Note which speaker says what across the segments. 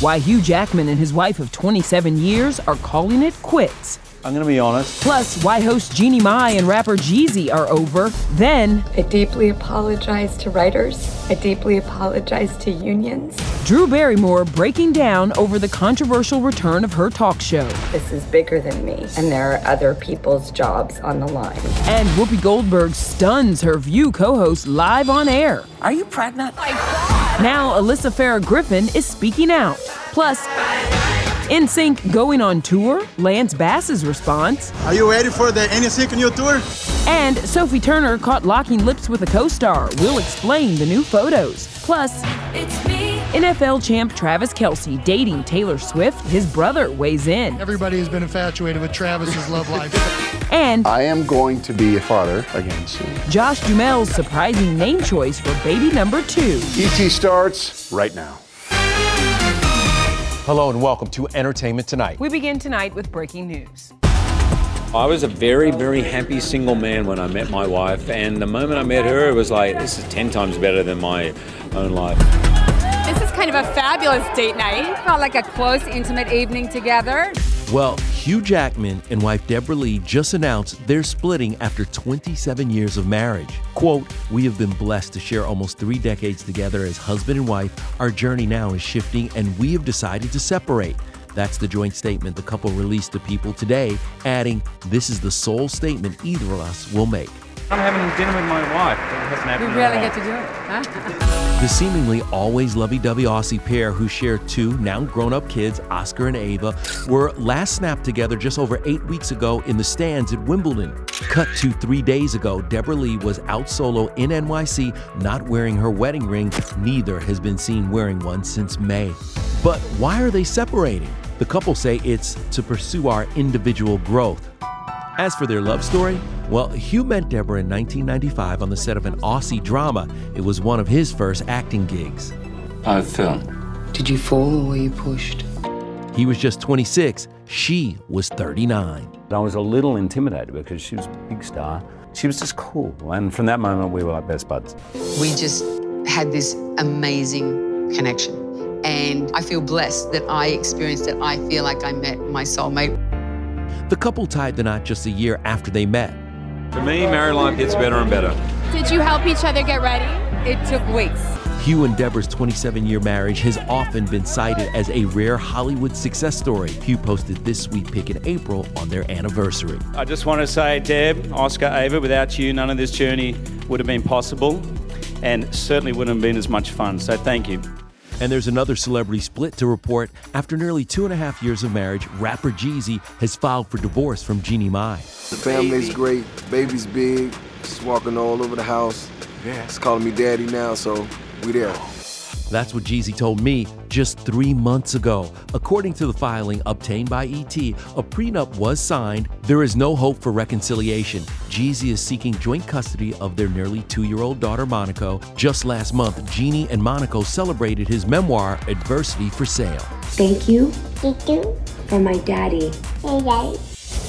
Speaker 1: Why Hugh Jackman and his wife of 27 years are calling it quits.
Speaker 2: I'm gonna be honest.
Speaker 1: Plus, why host Jeannie Mai and rapper Jeezy are over. Then,
Speaker 3: I deeply apologize to writers. I deeply apologize to unions.
Speaker 1: Drew Barrymore breaking down over the controversial return of her talk show.
Speaker 3: This is bigger than me, and there are other people's jobs on the line.
Speaker 1: And Whoopi Goldberg stuns her View co host live on air.
Speaker 4: Are you pregnant?
Speaker 1: Now, Alyssa Farah Griffin is speaking out. Plus, NSYNC going on tour, Lance Bass's response,
Speaker 5: Are you ready for the NSYNC new tour?
Speaker 1: and Sophie Turner caught locking lips with a co star. We'll explain the new photos. Plus, NFL champ Travis Kelce dating Taylor Swift. His brother weighs in.
Speaker 6: Everybody has been infatuated with Travis's love life.
Speaker 1: And
Speaker 7: I am going to be a father again soon.
Speaker 1: Josh Duhamel's surprising name choice for baby number two.
Speaker 7: ET starts right now.
Speaker 8: Hello and welcome to Entertainment Tonight.
Speaker 1: We begin tonight with breaking news.
Speaker 9: I was a very, very happy single man when I met my wife, and the moment I met her, it was like, this is 10 times better than my own life.
Speaker 10: This is kind of a fabulous date night. It Felt like a close, intimate evening together.
Speaker 11: Well, Hugh Jackman and wife Deborra Lee just announced they're splitting after 27 years of marriage. Quote, We have been blessed to share almost three decades together as husband and wife. Our journey now is shifting, and we have decided to separate. That's the joint statement the couple released to people today, adding, This is the sole statement either of us will make.
Speaker 2: I'm having dinner with my wife. That hasn't
Speaker 10: We
Speaker 2: happened in
Speaker 10: really get to do it, huh?
Speaker 11: The seemingly always lovey dovey Aussie pair who share two now grown up kids, Oscar and Ava, were last snapped together just over eight weeks ago in the stands at Wimbledon. Cut to three days ago, Deborra Lee was out solo in NYC, not wearing her wedding ring. Neither has been seen wearing one since May. But why are they separating? The couple say it's to pursue our individual growth. As for their love story, well, Hugh met Deborra in 1995 on the set of an Aussie drama. It was one of his first acting gigs.
Speaker 12: I fell. Did you fall or were you pushed?
Speaker 11: He was just 26, she was 39.
Speaker 9: I was a little intimidated because she was a big star. She was just cool, and from that moment, we were like best buds.
Speaker 12: We just had this amazing connection. And I feel blessed that I experienced it. I feel like I met my soulmate.
Speaker 11: The couple tied the knot just a year after they met.
Speaker 9: For me, married life gets better and better.
Speaker 10: Did you help each other get ready?
Speaker 3: It took weeks.
Speaker 11: Hugh and Deborra's 27 year marriage has often been cited as a rare Hollywood success story. Hugh posted this sweet pic in April on their anniversary.
Speaker 2: I just want to say, Deb, Oscar, Ava, without you, none of this journey would have been possible and certainly wouldn't have been as much fun. So thank you.
Speaker 11: And there's another celebrity split to report. After nearly two and a half years of marriage, rapper Jeezy has filed for divorce from Jeannie Mai.
Speaker 13: The family's great, baby's big, she's walking all over the house. Yeah. She's calling me daddy now, so we there.
Speaker 11: That's what Jeezy told me just three months ago. According to the filing obtained by ET, a prenup was signed. There is no hope for reconciliation. Jeezy is seeking joint custody of their nearly two year old daughter, Monaco. Just last month, Jeannie and Monaco celebrated his memoir, Adversity for Sale.
Speaker 14: Thank you. Thank you. For my daddy. Hey, daddy.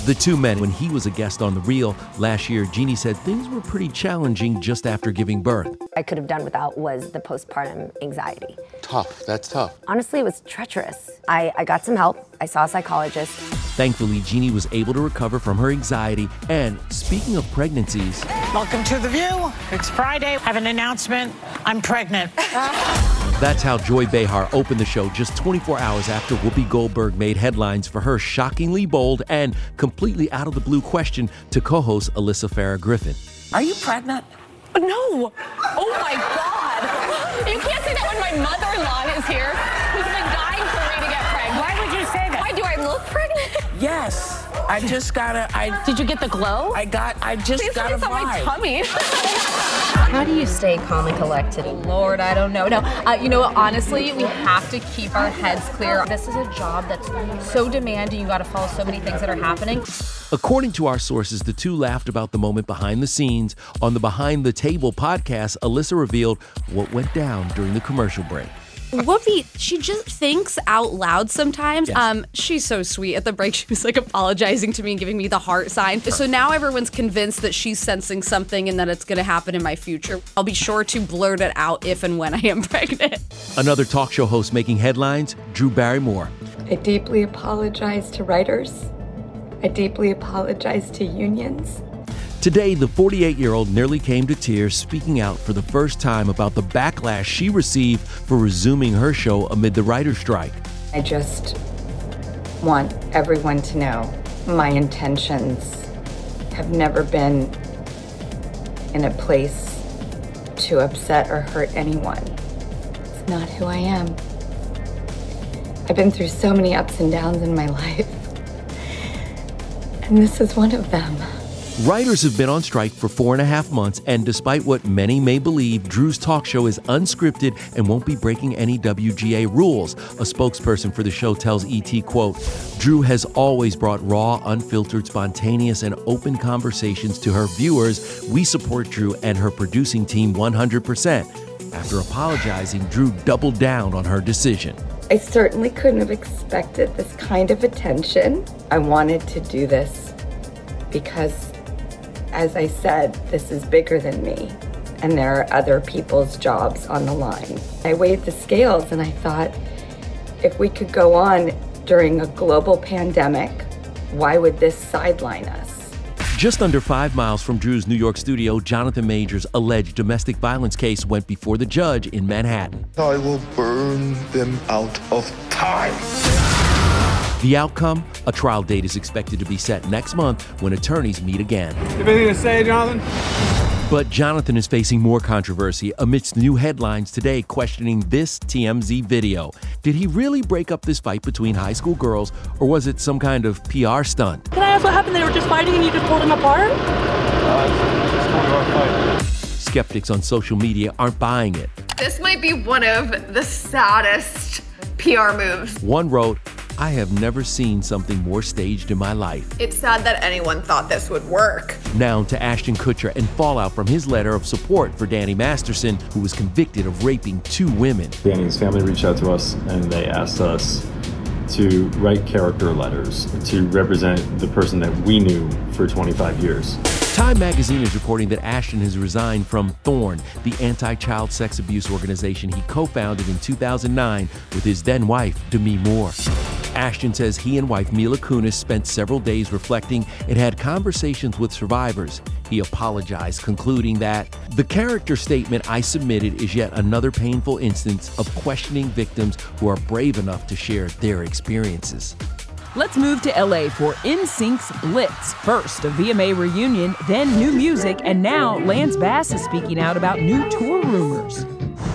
Speaker 11: The two men, when he was a guest on The Real last year, Jeannie said things were pretty challenging just after giving birth.
Speaker 15: I could have done without was the postpartum anxiety.
Speaker 16: Tough, that's tough.
Speaker 15: Honestly, it was treacherous. I, I got some help. I saw a psychologist.
Speaker 11: Thankfully, Jeannie was able to recover from her anxiety. And speaking of pregnancies,
Speaker 17: welcome to The View. It's Friday. I have an announcement. I'm pregnant.
Speaker 11: That's how Joy Behar opened the show just 24 hours after Whoopi Goldberg made headlines for her shockingly bold and completely out of the blue question to co host Alyssa Farah Griffin.
Speaker 17: Are you pregnant?
Speaker 18: No. Oh my God. You can't say that when my mother in law is here who's been dying for me
Speaker 17: say that?
Speaker 18: Why do I look pregnant?
Speaker 17: Yes. I just got a. I
Speaker 18: did you get the glow?
Speaker 17: I got. I just
Speaker 18: Please
Speaker 17: got a
Speaker 18: vibe. my tummy.
Speaker 19: How do you stay calm and collected?
Speaker 18: Lord, I don't know. No, uh, you know what? Honestly, we have to keep our heads clear. This is a job that's so demanding. You got to follow so many things that are happening.
Speaker 11: According to our sources, the two laughed about the moment behind the scenes. On the Behind the Table podcast, Alyssa revealed what went down during the commercial break.
Speaker 20: Whoopi, she just thinks out loud sometimes.
Speaker 11: Yes.
Speaker 20: Um, she's so sweet. At the break, she was like apologizing to me and giving me the heart sign. So now everyone's convinced that she's sensing something and that it's going to happen in my future. I'll be sure to blurt it out if and when I am pregnant.
Speaker 11: Another talk show host making headlines, Drew Barrymore.
Speaker 3: I deeply apologize to writers. I deeply apologize to unions.
Speaker 11: Today, the 48 year old nearly came to tears speaking out for the first time about the backlash she received for resuming her show amid the writer's strike.
Speaker 3: I just want everyone to know my intentions have never been in a place to upset or hurt anyone. It's not who I am. I've been through so many ups and downs in my life, and this is one of them.
Speaker 11: Writers have been on strike for four and a half months, and despite what many may believe, Drew's talk show is unscripted and won't be breaking any WGA rules. A spokesperson for the show tells ET, quote, Drew has always brought raw, unfiltered, spontaneous, and open conversations to her viewers. We support Drew and her producing team 100%. After apologizing, Drew doubled down on her decision.
Speaker 3: I certainly couldn't have expected this kind of attention. I wanted to do this because as I said, this is bigger than me, and there are other people's jobs on the line. I weighed the scales and I thought, if we could go on during a global pandemic, why would this sideline us?
Speaker 11: Just under five miles from Drew's New York studio, Jonathan Majors' alleged domestic violence case went before the judge in Manhattan.
Speaker 21: I will burn them out of time.
Speaker 11: The outcome? A trial date is expected to be set next month when attorneys meet again.
Speaker 2: You have anything to say, Jonathan?
Speaker 11: But Jonathan is facing more controversy amidst new headlines today questioning this TMZ video. Did he really break up this fight between high school girls, or was it some kind of PR stunt?
Speaker 18: Can I ask what happened? They were just fighting and you just pulled them apart?
Speaker 2: Uh,
Speaker 11: Skeptics on social media aren't buying it.
Speaker 18: This might be one of the saddest PR moves.
Speaker 11: One wrote, I have never seen something more staged in my life.
Speaker 18: It's sad that anyone thought this would work.
Speaker 11: Now to Ashton Kutcher and fallout from his letter of support for Danny Masterson, who was convicted of raping two women.
Speaker 22: Danny's family reached out to us and they asked us to write character letters to represent the person that we knew for 25 years.
Speaker 11: Time magazine is reporting that Ashton has resigned from Thorn, the anti child sex abuse organization he co founded in 2009 with his then wife, Demi Moore. Ashton says he and wife Mila Kunis spent several days reflecting and had conversations with survivors. He apologized, concluding that the character statement I submitted is yet another painful instance of questioning victims who are brave enough to share their experiences.
Speaker 1: Let's move to LA for NSYNC's Blitz. First, a VMA reunion, then new music, and now Lance Bass is speaking out about new tour rumors.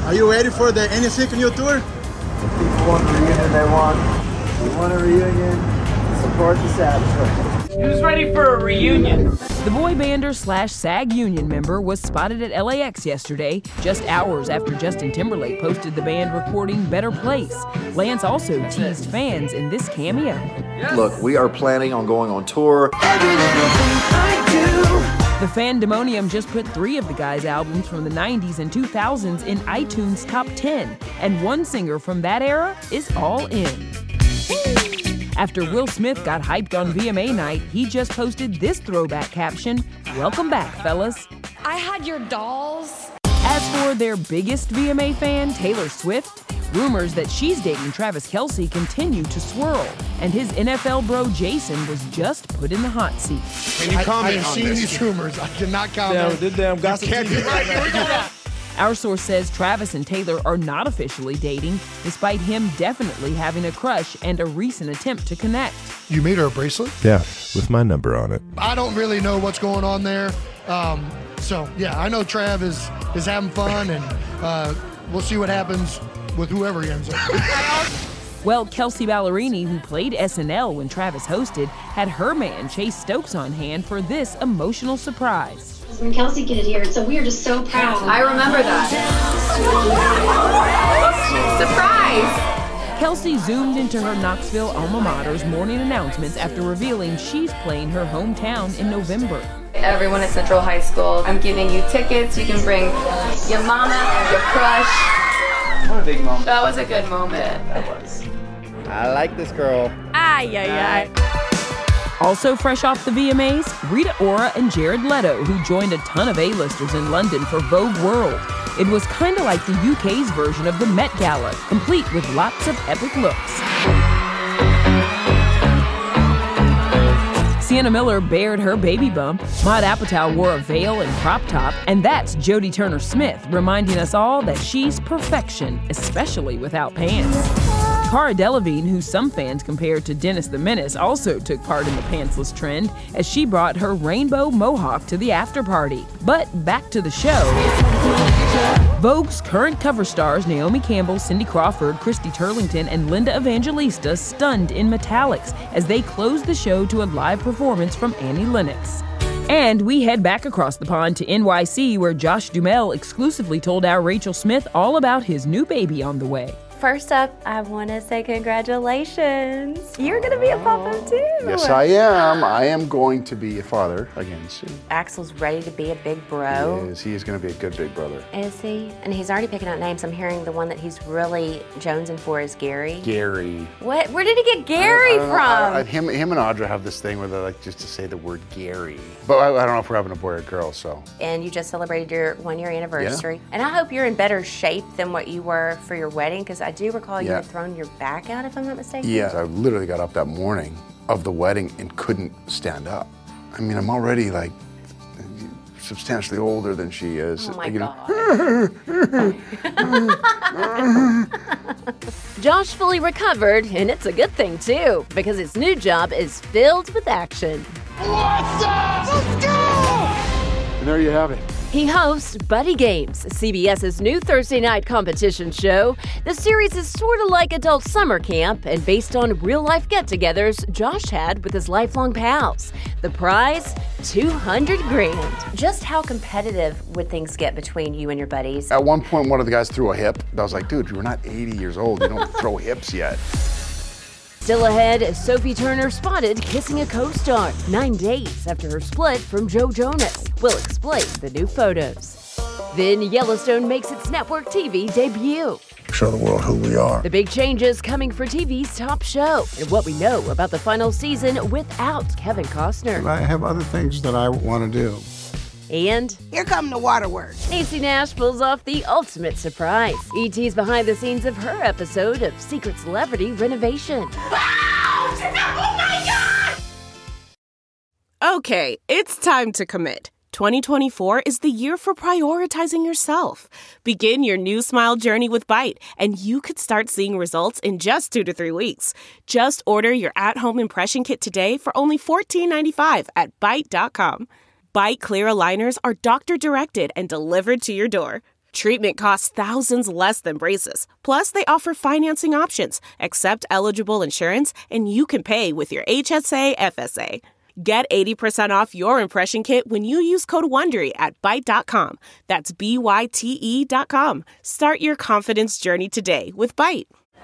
Speaker 23: Are you ready for the NSYNC new tour?
Speaker 24: People want reunion, they want. We want a reunion. Support the Savage
Speaker 1: Who's ready for a reunion? The boy bander slash SAG union member was spotted at LAX yesterday, just hours after Justin Timberlake posted the band recording Better Place. Lance also teased fans in this cameo.
Speaker 25: Look, we are planning on going on tour.
Speaker 1: The Fandemonium just put three of the guys' albums from the 90s and 2000s in iTunes Top 10, and one singer from that era is all in. After Will Smith got hyped on VMA night, he just posted this throwback caption Welcome back, fellas.
Speaker 26: I had your dolls.
Speaker 1: As for their biggest VMA fan, Taylor Swift, rumors that she's dating Travis Kelce continue to swirl, and his NFL bro Jason was just put in the hot seat.
Speaker 6: Can you comment I, I've seen these rumors. I cannot comment.
Speaker 24: Damn, damn gossip.
Speaker 6: Can't be right.
Speaker 1: Our source says Travis and Taylor are not officially dating, despite him definitely having a crush and a recent attempt to connect.
Speaker 6: You made her a bracelet?
Speaker 27: Yeah, with my number on it.
Speaker 6: I don't really know what's going on there. Um, so, yeah, I know Trav is, is having fun, and uh, we'll see what happens with whoever he ends up
Speaker 1: Well, Kelsea Ballerini, who played SNL when Travis hosted, had her man Chase Stokes on hand for this emotional surprise.
Speaker 14: When Kelsea get here, so we are just so proud.
Speaker 15: I remember that.
Speaker 1: Surprise! Kelsea zoomed into her Knoxville alma mater's morning announcements after revealing she's playing her hometown in November.
Speaker 3: Everyone at Central High School, I'm giving you tickets. You can bring your mama, your crush.
Speaker 24: What a big moment.
Speaker 3: That was a good moment.
Speaker 24: That was. I like this girl.
Speaker 18: Ay, ay, ay.
Speaker 1: Also fresh off the VMAs, Rita Ora and Jared Leto, who joined a ton of A-listers in London for Vogue World. It was kind of like the UK's version of the Met Gala, complete with lots of epic looks. Sienna Miller bared her baby bump. Maud Apatow wore a veil and crop top. And that's Jodie Turner Smith, reminding us all that she's perfection, especially without pants. Cara Delevingne, who some fans compared to Dennis the Menace, also took part in the pantsless trend as she brought her rainbow mohawk to the after party. But back to the show. Vogue's current cover stars Naomi Campbell, Cindy Crawford, Christy Turlington, and Linda Evangelista stunned in metallics as they closed the show to a live performance from Annie Lennox. And we head back across the pond to NYC, where Josh Duhamel exclusively told our Rachel Smith all about his new baby on the way.
Speaker 15: First up, I want to say congratulations. You're going to be a papa oh. too.
Speaker 7: Yes, I am. I am going to be a father again soon.
Speaker 15: Axl's ready to be a big bro.
Speaker 7: He is. He is going to be a good big brother.
Speaker 15: Is he? And he's already picking out names. I'm hearing the one that he's really jonesing for is Gary.
Speaker 7: Gary.
Speaker 15: What? Where did he get Gary I, I from? I,
Speaker 7: I, him, him and Audra have this thing where they like just to say the word Gary. But I, don't know if we're having a boy or a girl, so.
Speaker 15: And you just celebrated your one year anniversary. Yeah. And I hope you're in better shape than what you were for your wedding because I do recall you had thrown your back out, if I'm not mistaken.
Speaker 7: Yeah, I literally got up that morning of the wedding and couldn't stand up. I mean, I'm already like substantially older than she is.
Speaker 15: Oh my
Speaker 7: you
Speaker 15: God. Josh fully recovered, and it's a good thing too, because his new job is filled with action.
Speaker 21: What's up? Let's go!
Speaker 7: And there you have it.
Speaker 15: He hosts Buddy Games, CBS's new Thursday night competition show. The series is sort of like adult summer camp and based on real life get togethers Josh had with his lifelong pals. The prize 200 grand. Just how competitive would things get between you and your buddies?
Speaker 7: At one point, one of the guys threw a hip. I was like, dude, you're not 80 years old. You don't throw hips yet.
Speaker 15: Still ahead, Sophie Turner spotted kissing a co star nine days after her split from Joe Jonas. We'll explain the new photos. Then Yellowstone makes its network TV debut.
Speaker 21: Show the world who we are.
Speaker 15: The big changes coming for TV's top show and what we know about the final season without Kevin Costner.
Speaker 21: I have other things that I want to do.
Speaker 15: And
Speaker 28: here come the waterworks.
Speaker 15: Niecy Nash pulls off the ultimate surprise. ET's behind the scenes of her episode of Secret Celebrity Renovation. Wow!
Speaker 28: Oh my god!
Speaker 29: Okay, it's time to commit. 2024 is the year for prioritizing yourself. Begin your new smile journey with Byte, and you could start seeing results in just two to three weeks. Just order your at home impression kit today for only $14.95 at Byte.com. Byte Clear aligners are doctor directed and delivered to your door. Treatment costs thousands less than braces. Plus, they offer financing options, accept eligible insurance, and you can pay with your HSA FSA. Get 80% off your impression kit when you use code WONDERY at Byte.com. That's B-Y-T-E dot com. Start your confidence journey today with Byte.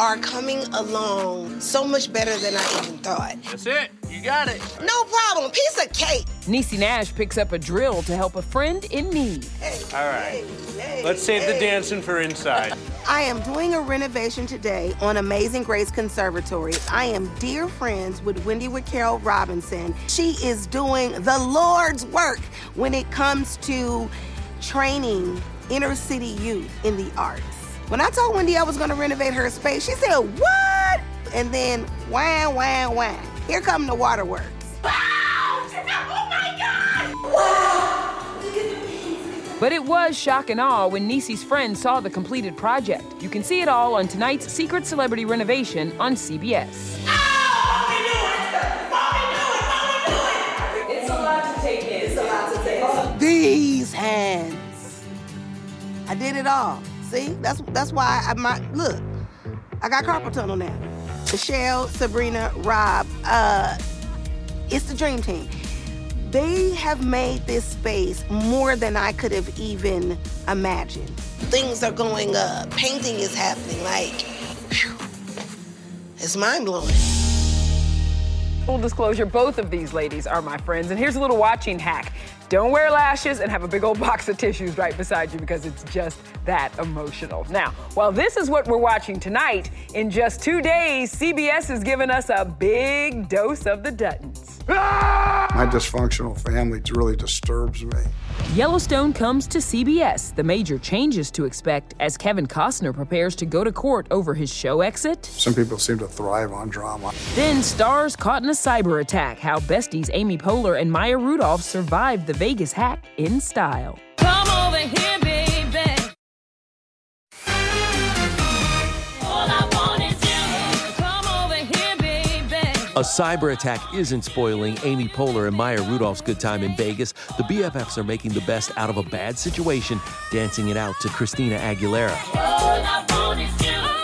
Speaker 28: are coming along so much better than I even thought.
Speaker 30: That's it. You got it.
Speaker 28: No problem. Piece of cake.
Speaker 1: Niecy Nash picks up a drill to help a friend in need.
Speaker 30: All right. Let's save the dancing for inside.
Speaker 28: I am doing a renovation today on Amazing Grace Conservatory. I am dear friends with Wendy with Carol Robinson. She is doing the Lord's work when it comes to training inner city youth in the arts. When I told Wendy I was going to renovate her space, she said, What? And then, wham, wham, wham. Here come the waterworks.
Speaker 1: But it was shock and awe when Niecy's friends saw the completed project. You can see it all on tonight's Secret Celebrity Renovation on CBS.
Speaker 28: It's a lot to take in. It's a lot to take in. These hands. I did it all. See? That's that's why I might look. I got carpal tunnel now. Michelle, Sabrina, Rob, uh, it's the dream team. They have made this space more than I could have even imagined. Things are going up. Painting is happening. Like, phew, it's mind blowing.
Speaker 1: Full disclosure, both of these ladies are my friends. And here's a little watching hack. Don't wear lashes and have a big old box of tissues right beside you because it's just that emotional. Now, while this is what we're watching tonight, in just two days, CBS has given us a big dose of the Duttons.
Speaker 7: My dysfunctional family really disturbs me.
Speaker 1: Yellowstone comes to CBS. The major changes to expect as Kevin Costner prepares to go to court over his show exit.
Speaker 7: Some people seem to thrive on drama.
Speaker 1: Then stars caught in a cyber attack. How besties Amy Poehler and Maya Rudolph survived the Vegas hack in style.
Speaker 11: A cyber attack isn't spoiling Amy Poehler and Maya Rudolph's good time in Vegas. The BFFs are making the best out of a bad situation, dancing it out to Christina Aguilera.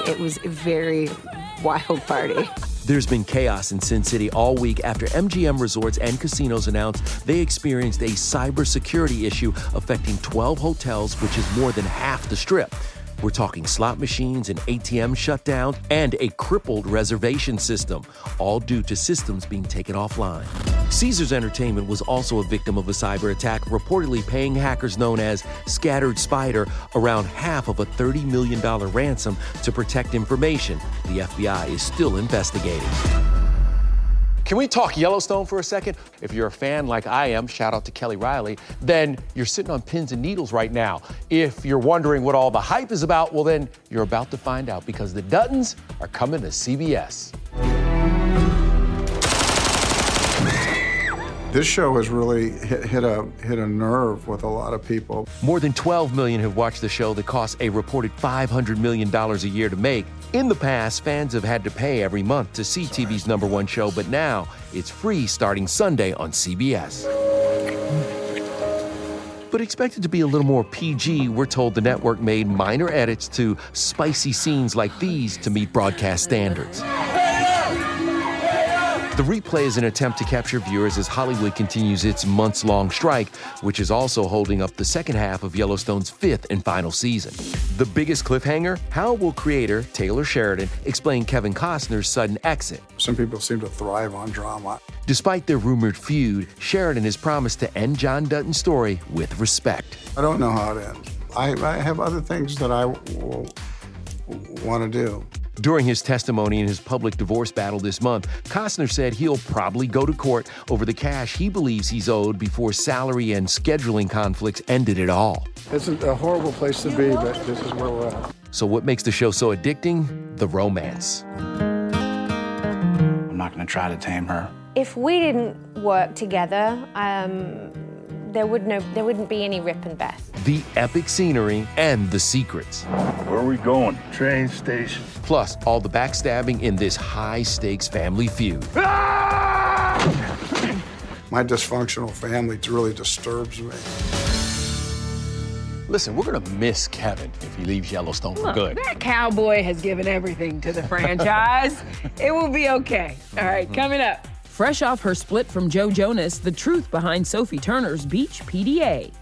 Speaker 3: It was a very wild party.
Speaker 11: There's been chaos in Sin City all week after MGM Resorts and casinos announced they experienced a cybersecurity issue affecting 12 hotels, which is more than half the strip. We're talking slot machines and ATM shutdowns and a crippled reservation system, all due to systems being taken offline. Caesars Entertainment was also a victim of a cyber attack, reportedly paying hackers known as Scattered Spider around half of a $30 million ransom to protect information. The FBI is still investigating. Can we talk Yellowstone for a second? If you're a fan like I am, shout out to Kelly Reilly, then you're sitting on pins and needles right now. If you're wondering what all the hype is about, well, then you're about to find out because the Duttons are coming to CBS.
Speaker 7: This show has really hit, hit a hit a nerve with a lot of people.
Speaker 11: More than 12 million have watched the show that costs a reported $500 million a year to make. In the past, fans have had to pay every month to see TV's number one show, but now it's free starting Sunday on CBS. But expected to be a little more PG, we're told the network made minor edits to spicy scenes like these to meet broadcast standards. The replay is an attempt to capture viewers as Hollywood continues its months long strike, which is also holding up the second half of Yellowstone's fifth and final season. The biggest cliffhanger? How will creator Taylor Sheridan explain Kevin Costner's sudden exit?
Speaker 7: Some people seem to thrive on drama.
Speaker 11: Despite their rumored feud, Sheridan has promised to end John Dutton's story with respect.
Speaker 7: I don't know how it ends. I, I have other things that I want to do.
Speaker 11: During his testimony in his public divorce battle this month, Costner said he'll probably go to court over the cash he believes he's owed before salary and scheduling conflicts ended it all.
Speaker 7: It's a horrible place to be, but this is where we're at.
Speaker 11: So, what makes the show so addicting? The romance.
Speaker 31: I'm not going to try to tame her.
Speaker 32: If we didn't work together, um, there would no there wouldn't be any Rip and Beth.
Speaker 11: The epic scenery and the secrets.
Speaker 21: Where are we going? Train station.
Speaker 11: Plus, all the backstabbing in this high stakes family feud. Ah!
Speaker 7: My dysfunctional family really disturbs me.
Speaker 33: Listen, we're gonna miss Kevin if he leaves Yellowstone for
Speaker 1: Look,
Speaker 33: good.
Speaker 1: That cowboy has given everything to the franchise. it will be okay. All right, coming up. Fresh off her split from Joe Jonas, the truth behind Sophie Turner's Beach PDA.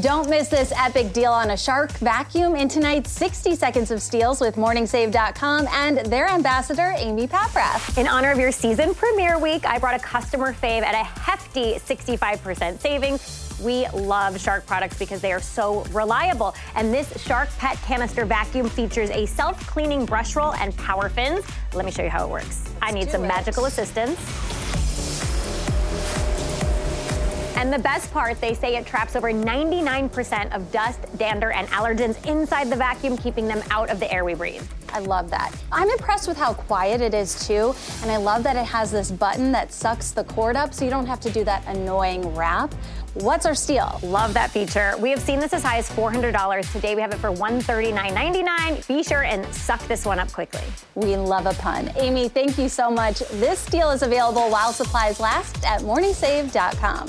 Speaker 34: Don't miss this epic deal on a Shark vacuum in tonight's 60 Seconds of Steals with MorningSave.com and their ambassador, Amy Paprath.
Speaker 35: In honor of your season premiere week, I brought a customer fave at a hefty 65% savings. We love Shark products because they are so reliable. And this Shark Pet Canister Vacuum features a self cleaning brush roll and power fins. Let me show you how it works. I need some magical assistance. And the best part, they say it traps over 99% of dust, dander, and allergens inside the vacuum, keeping them out of the air we breathe.
Speaker 34: I love that. I'm impressed with how quiet it is too, and I love that it has this button that sucks the cord up so you don't have to do that annoying wrap. What's our steal?
Speaker 35: Love that feature. We have seen this as high as $400. Today we have it for $139.99. Be sure and suck this one up quickly.
Speaker 34: We love a pun. Amy, thank you so much. This deal is available while supplies last at morningsave.com.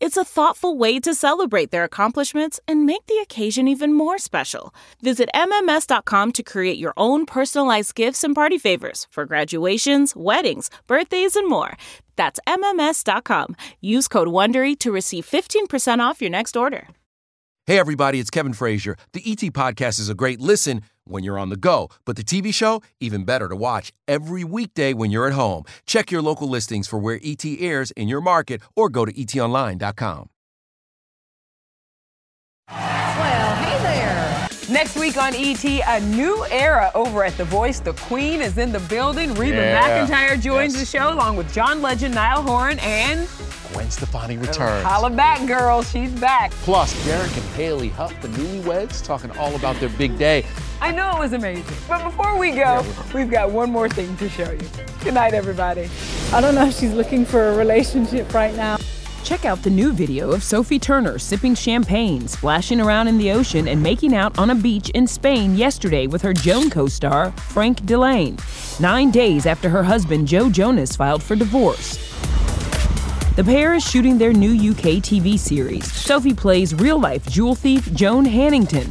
Speaker 29: It's a thoughtful way to celebrate their accomplishments and make the occasion even more special. Visit MMS.com to create your own personalized gifts and party favors for graduations, weddings, birthdays, and more. That's MMS.com. Use code WONDERY to receive 15% off your next order.
Speaker 11: Hey, everybody, it's Kevin Frazier. The ET Podcast is a great listen when you're on the go, but the TV show, even better to watch every weekday when you're at home. Check your local listings for where ET airs in your market or go to etonline.com.
Speaker 1: Well, hey there. Next week on ET, a new era over at The Voice. The Queen is in the building. Reba
Speaker 33: Yeah.
Speaker 1: McEntire joins
Speaker 33: Yes.
Speaker 1: the show along with John Legend, Niall Horan, and
Speaker 33: Gwen Stefani returns.
Speaker 1: Holla back, girl. She's back.
Speaker 33: Plus, Derek and Hayley Hough, the newlyweds, talking all about their big day.
Speaker 1: I know it was amazing. But before we go, we've got one more thing to show you. Good night, everybody.
Speaker 36: I don't know if she's looking for a relationship right now.
Speaker 1: Check out the new video of Sophie Turner sipping champagne, splashing around in the ocean, and making out on a beach in Spain yesterday with her Joan co star, Frank Dillane, nine days after her husband Joe Jonas filed for divorce. The pair is shooting their new UK TV series. Sophie plays real life jewel thief Joan Hannington.